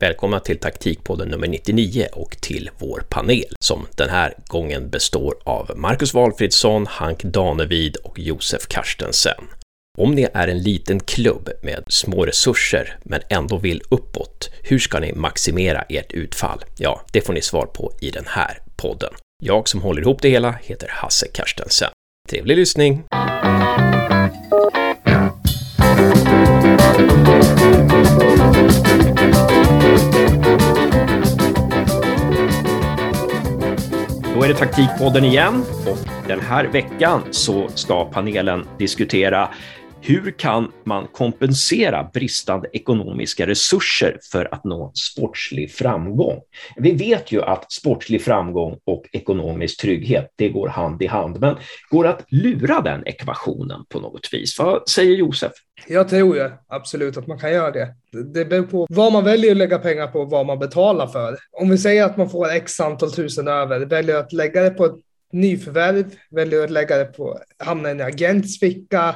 Välkomna till taktikpodden nummer 99 och till vår panel som den här gången består av Marcus Walfridsson, Hank Danevid och Josef Karstensen. Om ni är en liten klubb med små resurser men ändå vill uppåt, hur ska ni maximera ert utfall? Ja, det får ni svar på i den här podden. Jag som håller ihop det hela heter Hasse Karstensen. Trevlig lyssning! Då är det Taktikpodden igen. Och den här veckan så ska panelen diskutera hur kan man kompensera bristande ekonomiska resurser för att nå sportslig framgång? Vi vet ju att sportslig framgång och ekonomisk trygghet, det går hand i hand, men går det att lura den ekvationen på något vis? Vad säger Josef? Jag tror ju absolut att man kan göra det. Det beror på vad man väljer att lägga pengar på och vad man betalar för. Om vi säger att man får x antal tusen över, väljer att lägga det på ett nyförvärv, väljer att lägga det på, hamna i en agents ficka,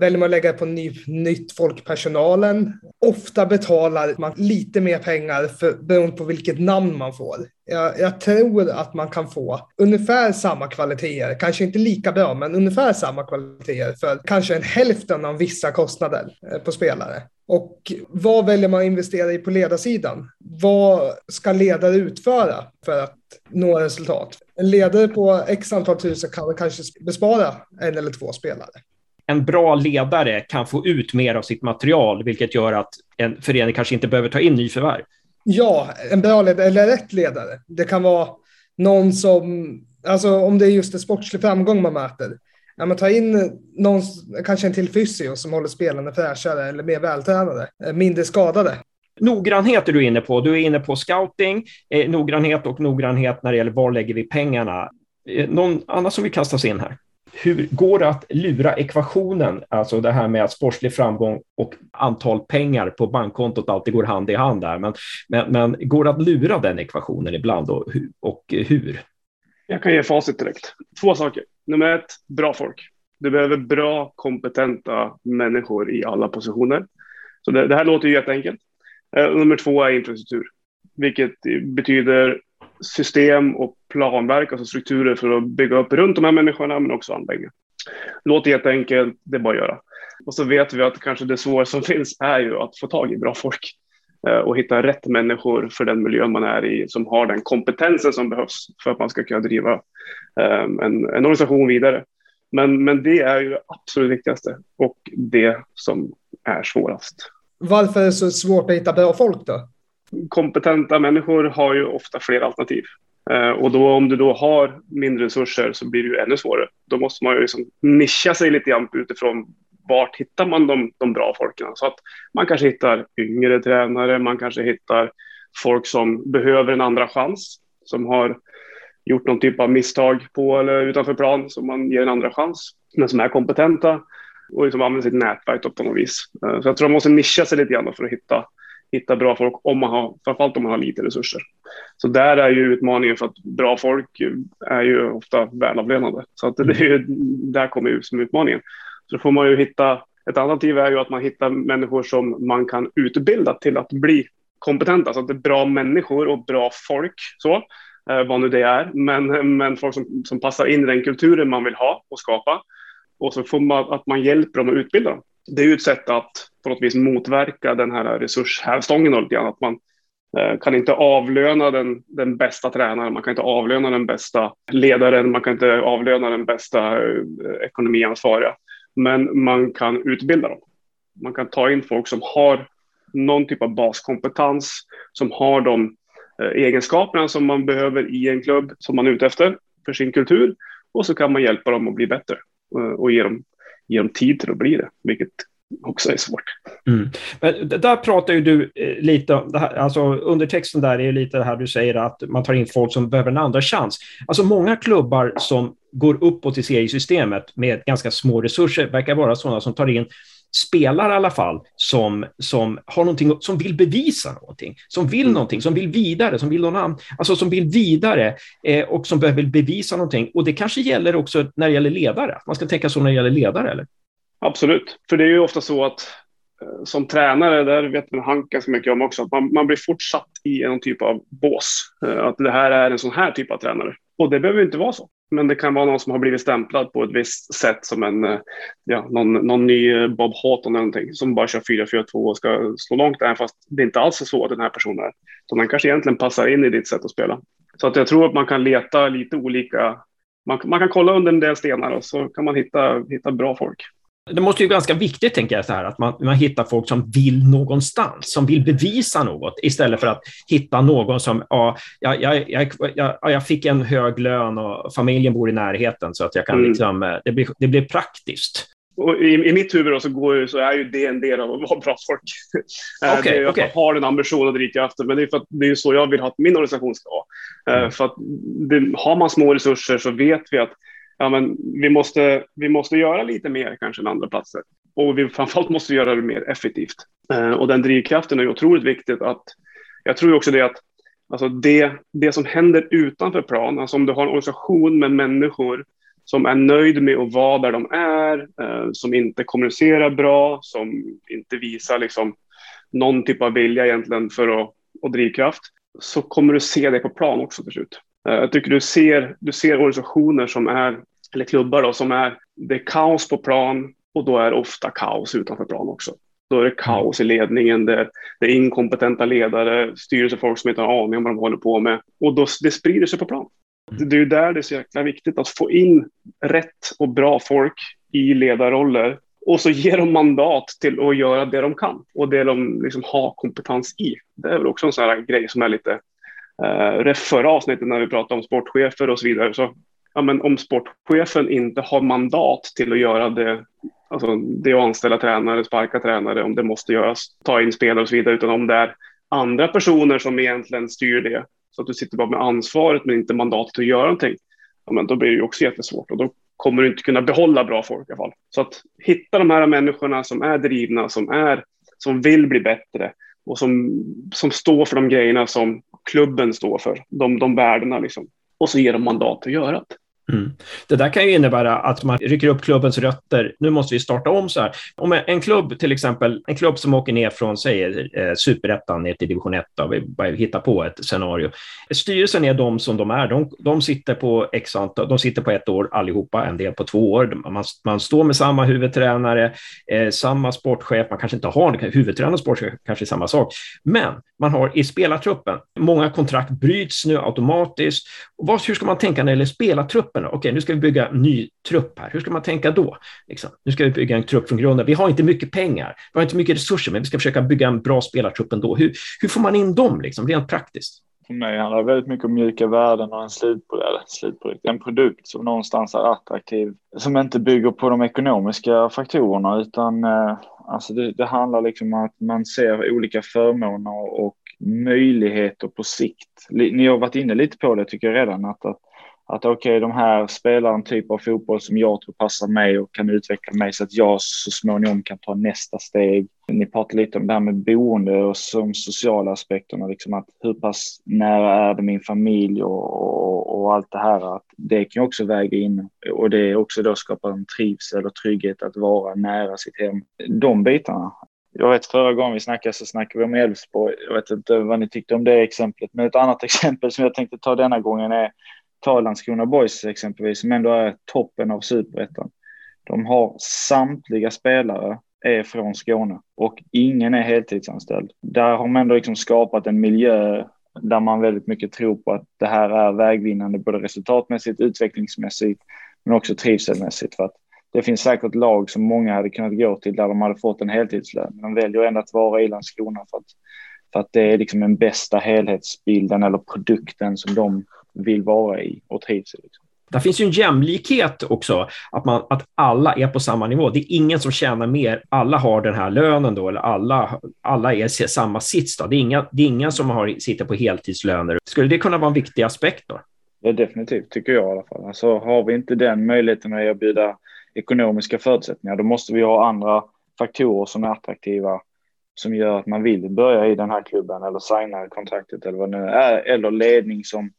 Väljer man att lägga på ny, nytt folk personalen. Ofta betalar man lite mer pengar för, beroende på vilket namn man får. Jag, jag, tror att man kan få ungefär samma kvaliteter, kanske inte lika bra, men ungefär samma kvaliteter för kanske en hälften av vissa kostnader eh, på spelare. Och vad väljer man att investera i på ledarsidan? Vad ska ledare utföra för att nå resultat? En ledare på x antal tusen kan kanske bespara en eller två spelare en bra ledare kan få ut mer av sitt material, vilket gör att en förening kanske inte behöver ta in nyförvärv. Ja, en bra ledare, eller rätt ledare. Det kan vara någon som, alltså om det är just en sportslig framgång man möter, ja, men ta in någon, kanske en till fysio som håller spelarna fräschare eller mer vältränade, eh, mindre skadade. Noggrannhet är du inne på. Du är inne på scouting, eh, noggrannhet och noggrannhet när det gäller var lägger vi pengarna. Eh, någon annan som vill kastas in här? Hur går det att lura ekvationen, alltså det här med att sportslig framgång och antal pengar på bankkontot alltid går hand i hand där, men, men, men går det att lura den ekvationen ibland och, och hur? Jag kan ge facit direkt. Två saker. Nummer ett, bra folk. Du behöver bra, kompetenta människor i alla positioner. Så det, det här låter ju jätteenkelt. Eh, nummer två är infrastruktur, vilket betyder system och planverk, alltså strukturer för att bygga upp runt de här människorna, men också anläggningar. Låter jätteenkelt, det är bara att göra. Och så vet vi att kanske det svåra som finns är ju att få tag i bra folk eh, och hitta rätt människor för den miljö man är i som har den kompetensen som behövs för att man ska kunna driva ehm, en, en organisation vidare. Men, men det är ju det absolut viktigaste och det som är svårast. Varför är det så svårt att hitta bra folk då? Kompetenta människor har ju ofta fler alternativ. Eh, och då om du då har mindre resurser så blir det ju ännu svårare. Då måste man ju liksom nischa sig lite grann utifrån vart hittar man de, de bra folken. Så att man kanske hittar yngre tränare, man kanske hittar folk som behöver en andra chans, som har gjort någon typ av misstag på eller utanför plan som man ger en andra chans, men som är kompetenta och liksom använder sitt nätverk på något vis. Eh, så jag tror man måste nischa sig lite grann för att hitta hitta bra folk, om man har, framförallt om man har lite resurser. Så där är ju utmaningen för att bra folk är ju ofta välavlönade. Så att det är ju, där kommer ju som utmaningen. Så då får man ju hitta, ett alternativ är ju att man hittar människor som man kan utbilda till att bli kompetenta, så att det är bra människor och bra folk, så, eh, vad nu det är, men, men folk som, som passar in i den kulturen man vill ha och skapa. Och så får man att man hjälper dem att utbilda dem det är ju ett sätt att på något vis motverka den här resurshävstången lite grann. Att man eh, kan inte avlöna den, den bästa tränaren, man kan inte avlöna den bästa ledaren, man kan inte avlöna den bästa eh, ekonomiansvariga. Men man kan utbilda dem. Man kan ta in folk som har någon typ av baskompetens, som har de eh, egenskaperna som man behöver i en klubb som man är ute efter för sin kultur. Och så kan man hjälpa dem att bli bättre och ge dem ge dem tid till att bli det, vilket också är svårt. Mm. Men där pratar ju du eh, lite om, alltså undertexten där är lite det här du säger att man tar in folk som behöver en andra chans. Alltså många klubbar som går uppåt i seriesystemet med ganska små resurser verkar vara sådana som tar in spelare i alla fall som, som har någonting, som vill bevisa någonting, som vill mm. någonting, som vill vidare, som vill någon annan, alltså som vill vidare eh, och som behöver bevisa någonting. Och det kanske gäller också när det gäller ledare. Man ska tänka så när det gäller ledare, eller? Absolut, för det är ju ofta så att eh, som tränare, där vet man han ganska mycket om också, att man, man blir fortsatt i en typ av bås. Eh, att det här är en sån här typ av tränare. Och det behöver inte vara så. Men det kan vara någon som har blivit stämplad på ett visst sätt som en, eh, ja, någon, någon ny eh, Bob Houghton eller någonting som bara kör 4-4-2 och ska slå långt även fast det inte alls är så att den här personen är. Så den kanske egentligen passar in i ditt sätt att spela. Så att jag tror att man kan leta lite olika, man, man kan kolla under en del stenar och så kan man hitta, hitta bra folk. Det måste ju vara ganska viktigt, tänker jag, så här, att man, man hittar folk som vill någonstans, som vill bevisa något, istället för att hitta någon som, ja, jag, jag, jag, jag fick en hög lön och familjen bor i närheten, så att jag kan mm. liksom, eh, det blir, det blir praktiskt. I, I mitt huvud då så, går, så är ju det en del av att vara bra folk. Okay, det är okay. att man har en ambition och drivkraften, men det är för att det är så jag vill att min organisation ska vara. Eh, mm. För att det, har man små resurser så vet vi att ja, men vi, måste, vi måste göra lite mer kanske än andra platser. Och vi framförallt måste göra det mer effektivt. Eh, och den drivkraften är otroligt viktigt att jag tror också det att alltså det, det som händer utanför plan, alltså om du har en organisation med människor som är nöjd med att vara där de är, eh, som inte kommunicerar bra, som inte visar liksom någon typ av vilja egentligen för att, och drivkraft, så kommer du se det på plan också till slut. Eh, jag tycker du ser, du ser organisationer som är, eller klubbar då, som är, det är kaos på plan och då är det ofta kaos utanför plan också. Då är det kaos i ledningen, det är, det är inkompetenta ledare, styrelsefolk som inte har aning om vad de håller på med. Och då, det sprider sig på plan. Det är ju där det är så jäkla viktigt att få in rätt och bra folk i ledarroller och så ger de mandat till att göra det de kan och det de liksom har kompetens i. Det är väl också en sån här grej som är lite Eh, det förra avsnittet när vi pratade om sportchefer och så vidare. Så, ja, men om sportchefen inte har mandat till att göra det, alltså det att anställa tränare, sparka tränare, om det måste göras, ta in spelare och så vidare, utan om det är andra personer som egentligen styr det, så att du sitter bara med ansvaret men inte mandatet att göra någonting, ja, men då blir det ju också jättesvårt och då kommer du inte kunna behålla bra folk i alla fall. Så att hitta de här människorna som är drivna, som, är, som vill bli bättre och som, som står för de grejerna som klubben står för, de, de värdena liksom. Och så ger de mandat att göra det. Mm. Det där kan ju innebära att man rycker upp klubbens rötter. Nu måste vi starta om så här. Om en klubb, till exempel, en klubb som åker ner från, säg, eh, superettan ner till division 1, vi bara hittar på ett scenario. Styrelsen är de som de är. De, de sitter på x antal, de sitter på ett år allihopa, en del på två år. Man, man står med samma huvudtränare, eh, samma sportchef. Man kanske inte har huvudtränare och sportchef, kanske samma sak. Men man har i spelartruppen, många kontrakt bryts nu automatiskt. vad, hur ska man tänka när det gäller spelartruppen? Okej, nu ska vi bygga en ny trupp här. Hur ska man tänka då? Liksom. Nu ska vi bygga en trupp från grunden. Vi har inte mycket pengar, vi har inte mycket resurser, men vi ska försöka bygga en bra spelartrupp ändå. Hur, hur får man in dem liksom, rent praktiskt? För mig handlar det väldigt mycket om mjuka värden och en slutprodukt, slutprodukt. En produkt som någonstans är attraktiv, som inte bygger på de ekonomiska faktorerna, utan eh, alltså det, det handlar liksom om att man ser olika förmåner och möjligheter på sikt. Ni har varit inne lite på det tycker jag redan, att, att att okej, okay, de här spelar en typ av fotboll som jag tror passar mig och kan utveckla mig så att jag så småningom kan ta nästa steg. Ni pratade lite om det här med boende och de sociala aspekterna, liksom att hur pass nära är det min familj och, och, och allt det här. Att det kan också väga in och det är också då skapar en trivsel och trygghet att vara nära sitt hem. De bitarna. Jag vet förra gången vi snackade så snackade vi om Elfsborg. Jag vet inte vad ni tyckte om det exemplet, men ett annat exempel som jag tänkte ta denna gången är ta Landskrona Boys exempelvis, som ändå är toppen av superettan. De har samtliga spelare är från Skåne och ingen är heltidsanställd. Där har man ändå liksom skapat en miljö där man väldigt mycket tror på att det här är vägvinnande både resultatmässigt, utvecklingsmässigt men också trivselmässigt. För att det finns säkert lag som många hade kunnat gå till där de hade fått en heltidslön. Men de väljer ändå att vara i Landskrona för att, för att det är liksom den bästa helhetsbilden eller produkten som de vill vara i och trivs i. Liksom. Det finns ju en jämlikhet också, att, man, att alla är på samma nivå. Det är ingen som tjänar mer. Alla har den här lönen då, eller alla, alla är samma sits. Då. Det, är inga, det är ingen som har, sitter på heltidslöner. Skulle det kunna vara en viktig aspekt? Då? Ja, definitivt, tycker jag i alla fall. Alltså, har vi inte den möjligheten att erbjuda ekonomiska förutsättningar, då måste vi ha andra faktorer som är attraktiva som gör att man vill börja i den här klubben eller signa kontraktet eller vad det nu är, eller ledning som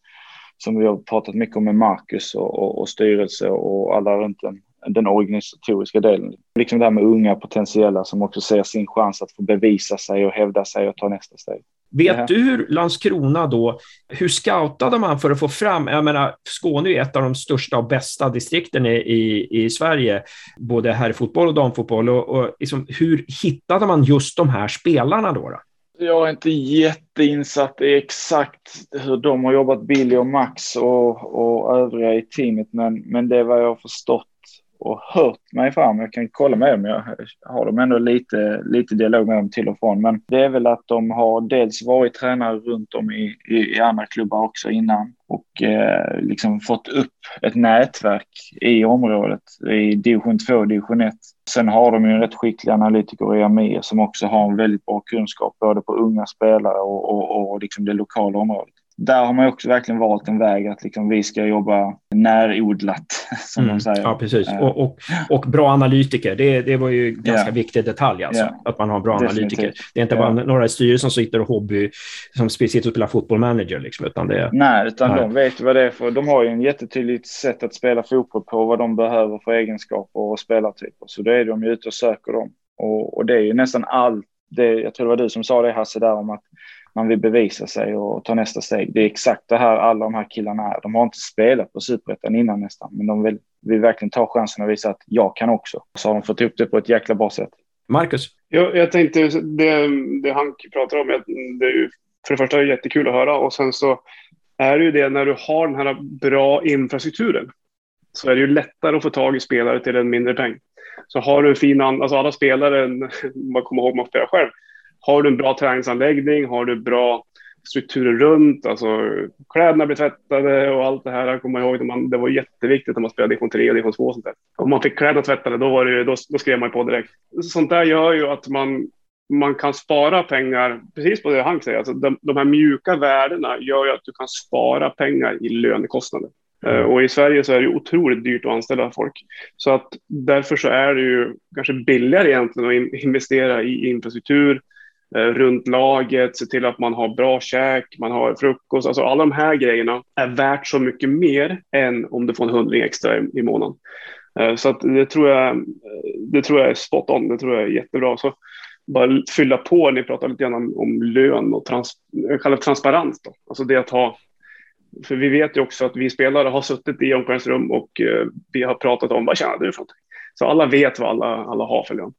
som vi har pratat mycket om med Marcus och, och, och styrelse och alla runt den. den organisatoriska delen. Liksom det här med unga potentiella som också ser sin chans att få bevisa sig och hävda sig och ta nästa steg. Vet du hur Landskrona då, hur scoutade man för att få fram, jag menar Skåne är ett av de största och bästa distrikten i, i, i Sverige, både herrfotboll och damfotboll, och, och liksom, hur hittade man just de här spelarna då? då? Jag är inte jätteinsatt i exakt hur de har jobbat, Billy och Max och, och övriga i teamet, men, men det är vad jag har förstått och hört mig fram. Jag kan kolla med dem. Jag har dem ändå lite, lite dialog med dem till och från. Men det är väl att de har dels varit tränare runt om i, i, i andra klubbar också innan och eh, liksom fått upp ett nätverk i området i division 2 och division 1. Sen har de ju en rätt skicklig analytiker i Amir som också har en väldigt bra kunskap både på unga spelare och, och, och liksom det lokala området där har man också verkligen valt en väg att liksom vi ska jobba närodlat, som mm. de säger. Ja, precis. Uh, och, och, och, bra analytiker, det, det var ju ganska yeah. viktig detalj, alltså, yeah. att man har bra Definitivt. analytiker. Det är inte bara yeah. några i styrelsen som sitter och hobby, som sitter och spelar fotbollmanager, liksom, utan det Nej, utan nej. de vet vad det är för. De har ju en jättetydligt sätt att spela fotboll på, vad de behöver för egenskaper och spelartyper. Så då är de ju ute och söker dem. Och, och det är ju nästan allt det, jag tror det var du som sa det Hasse där om att man vill bevisa sig och ta nästa steg. Det är exakt det här alla de här killarna är. De har inte spelat på superettan innan nästan, men de vill, vill verkligen ta chansen och visa att jag kan också. Så har de fått ihop det på ett jäkla bra sätt. Marcus? Jag, jag tänkte, det, det Hank pratar om, det är ju för det första jättekul att höra och sen så är det ju det när du har den här bra infrastrukturen så är det ju lättare att få tag i spelare till en mindre peng. Så har du fin, alltså alla spelare, man kommer ihåg man spelar själv, har du en bra träningsanläggning, har du bra strukturer runt, alltså kläderna blir tvättade och allt det här. Jag kommer ihåg, man, det var jätteviktigt när man spelade division 3 och division 2 och sånt där. Om man fick kläderna tvättade, då, var det, då, då skrev man på direkt. Sånt där gör ju att man, man kan spara pengar, precis på det Hank säger, alltså de, de här mjuka värdena gör ju att du kan spara pengar i lönekostnader. Mm. Och i Sverige så är det otroligt dyrt att anställa folk. Så att därför så är det ju kanske billigare egentligen att investera i infrastruktur, Eh, Eh, runt laget, se till att man har bra käk, man har frukost. Alltså alla de här grejerna är värt så mycket mer än om du får en hundring extra i, i månaden. Eh, så att det, tror jag, eh, det tror jag är spot on, det tror jag är jättebra. Så bara fylla på, ni pratar lite grann om, om lön och trans, transparens. Då. Alltså det att ha, för vi vet ju också att vi spelare har suttit i omklädningsrum och vi har pratat om vad tjänar du för någonting. Så alla vet vad alla, alla har för lön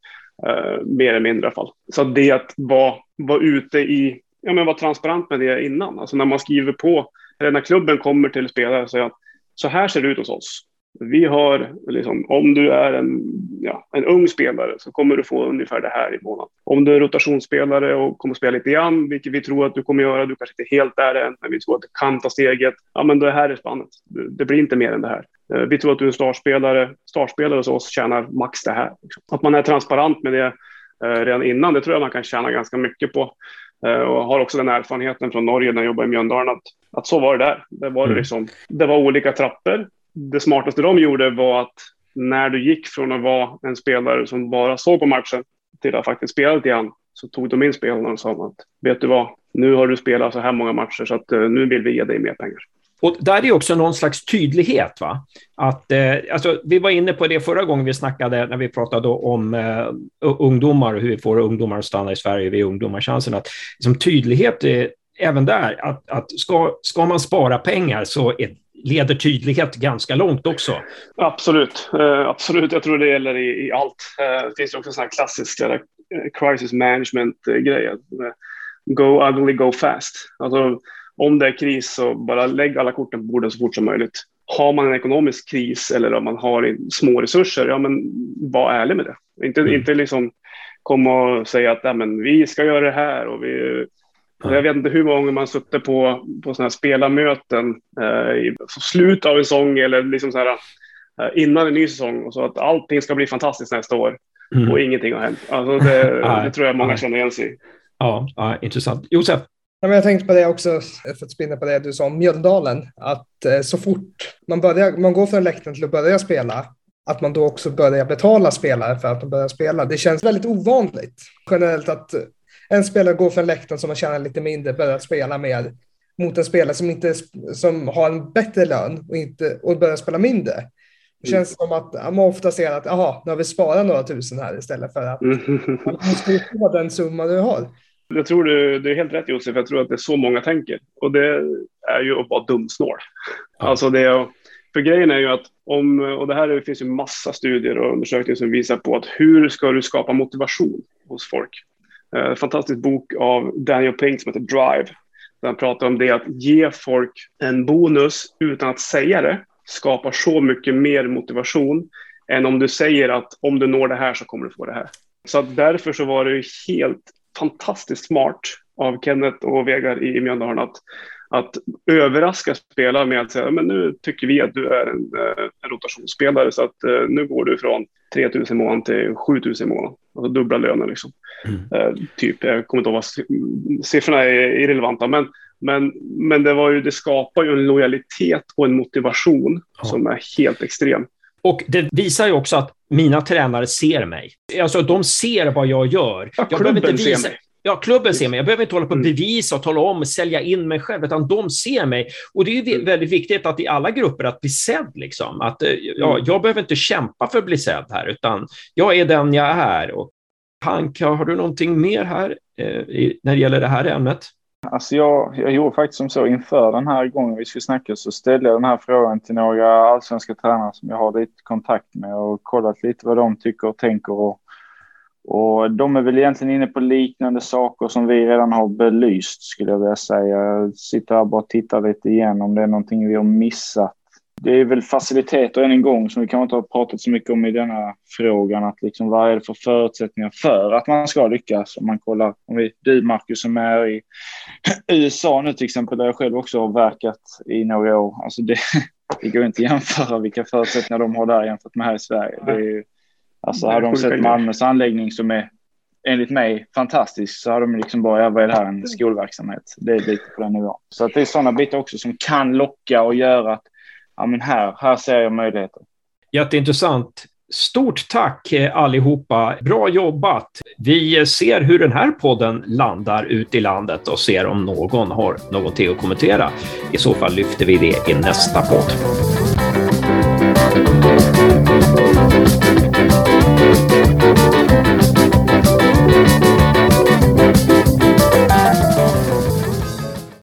eh, mer eller mindre i alla fall. Så det att vara, vara ute i, ja men vara transparent med det innan. Alltså när man skriver på, eller när klubben kommer till spelare och säger att så här ser det ut hos oss. Vi har, liksom, om du är en, ja, en ung spelare så kommer du få ungefär det här i månaden. Om du är rotationsspelare och kommer spela lite grann, vilket vi tror att du kommer göra, du kanske inte är helt där än, men vi tror att du kan ta steget. Ja, men det här är spannet. Det blir inte mer än det här. Eh, vi tror att du är en startspelare. Startspelare hos oss tjänar max det här. Att man är transparent med det eh, redan innan, det tror jag man kan tjäna ganska mycket på. Eh, och har också den erfarenheten från Norge när jag jobbade i Mjölndalen att, att så var det där. Det var, mm. liksom, det var olika trappor. Det smartaste de gjorde var att när du gick från att vara en spelare som bara såg på matchen till att faktiskt spela lite grann så tog de in spelarna och sa att vet du vad, nu har du spelat så här många matcher så att eh, nu vill vi ge dig mer pengar. Och där är också någon slags tydlighet. Va? Att, eh, alltså, vi var inne på det förra gången vi snackade, när vi pratade om eh, ungdomar och hur vi får ungdomar att stanna i Sverige vid ungdomarchansen. Att, liksom, tydlighet är, även där, att, att ska, ska man spara pengar så är, leder tydlighet ganska långt också. Absolut, eh, absolut. Jag tror det gäller i, i allt. Eh, det finns också sådana klassiska eh, crisis management-grejer. Go ugly, go fast. Alltså, om det är kris så bara lägg alla korten på bordet så fort som möjligt. Har man en ekonomisk kris eller om man har små resurser, ja men var ärlig med det. Inte, mm. inte liksom komma och säga att men vi ska göra det här och vi jag vet inte hur många gånger man suttit på, på sådana här spelarmöten eh, i slutet av en säsong eller liksom så här, eh, innan en ny säsong och så att allting ska bli fantastiskt nästa år mm. och ingenting har hänt. Alltså det, det tror jag många känner igen sig i. Ja, ja intressant. Josef, jag tänkte på det också, för att spinna på det du sa om Mjölndalen, att eh, så fort man, börjar, man går från läktaren till att börja spela, att man då också börjar betala spelare för att de börjar spela. Det känns väldigt ovanligt generellt att en spelare går från läktaren som man tjänar lite mindre, börjar spela mer, mot en spelare som, inte, som har en bättre lön och, inte, och börjar spela mindre. Det känns som att man ofta ser att aha, nu har vi sparat några tusen här istället för att man måste få den summa du har. Jag tror du, det är helt rätt Josef, jag tror att det är så många tänker. Och det är ju att vara dumsnål. Alltså det, för grejen är ju att om, och det här finns ju massa studier och undersökningar som visar på att hur ska du skapa motivation hos folk? Eh, fantastisk bok av Daniel Pink som heter Drive. Där han pratar om det att ge folk en bonus utan att säga det skapar så mycket mer motivation än om du säger att om du når det här så kommer du få det här. Så att därför så var det helt fantastiskt smart av Kenneth och Vegar i Mjölndalen att, att överraska spelare med att säga men nu tycker vi att du är en, eh, en rotationsspelare så att uh, nu går du från 3 000 i månaden till 7 000 i månaden. Alltså dubbla löner liksom. Mm. Uh, typ, jag kommer inte ihåg vad siffrorna är irrelevanta men, men, men det, var ju, det skapar ju en lojalitet och en motivation ja. som är helt extrem. Och det visar ju också att mina tränare ser mig. Alltså de ser vad jag gör. Ja, jag behöver inte visa. Ser mig. Ja, klubben ser mig. Jag behöver inte hålla på och mm. bevisa och tala om, sälja in mig själv, utan de ser mig. Och det är ju mm. väldigt viktigt att i alla grupper att bli sedd. Liksom. Att, eh, ja, mm. jag behöver inte kämpa för att bli sedd här, utan jag är den jag är. Och Hank, har du någonting mer här eh, när det gäller det här ämnet? Alltså jag, jag gjorde faktiskt som så inför den här gången vi skulle snacka så ställde jag den här frågan till några allsvenska tränare som jag har lite kontakt med och kollat lite vad de tycker och tänker. Och, och de är väl egentligen inne på liknande saker som vi redan har belyst skulle jag vilja säga. Jag sitter här och bara tittar lite igen om det är någonting vi har missat det är väl faciliteter än en gång som vi kanske inte har pratat så mycket om i denna frågan. Att liksom, vad är det för förutsättningar för att man ska lyckas? Om man kollar, om vi, du Marcus som är i USA nu till exempel, där jag själv också har verkat i några år. Alltså det, det går inte att jämföra vilka förutsättningar de har där jämfört med här i Sverige. Det är ju, alltså har de sett Malmös anläggning som är enligt mig fantastisk så har de liksom bara, ja, vad är det här, en skolverksamhet? Det är lite på den nivån. Så att det är sådana bitar också som kan locka och göra att ja, men här, här ser jag möjligheter. Jätteintressant. Stort tack eh, allihopa. Bra jobbat. Vi ser hur den här podden landar ut i landet och ser om någon har någonting att kommentera. I så fall lyfter vi det i nästa podd. Thank you.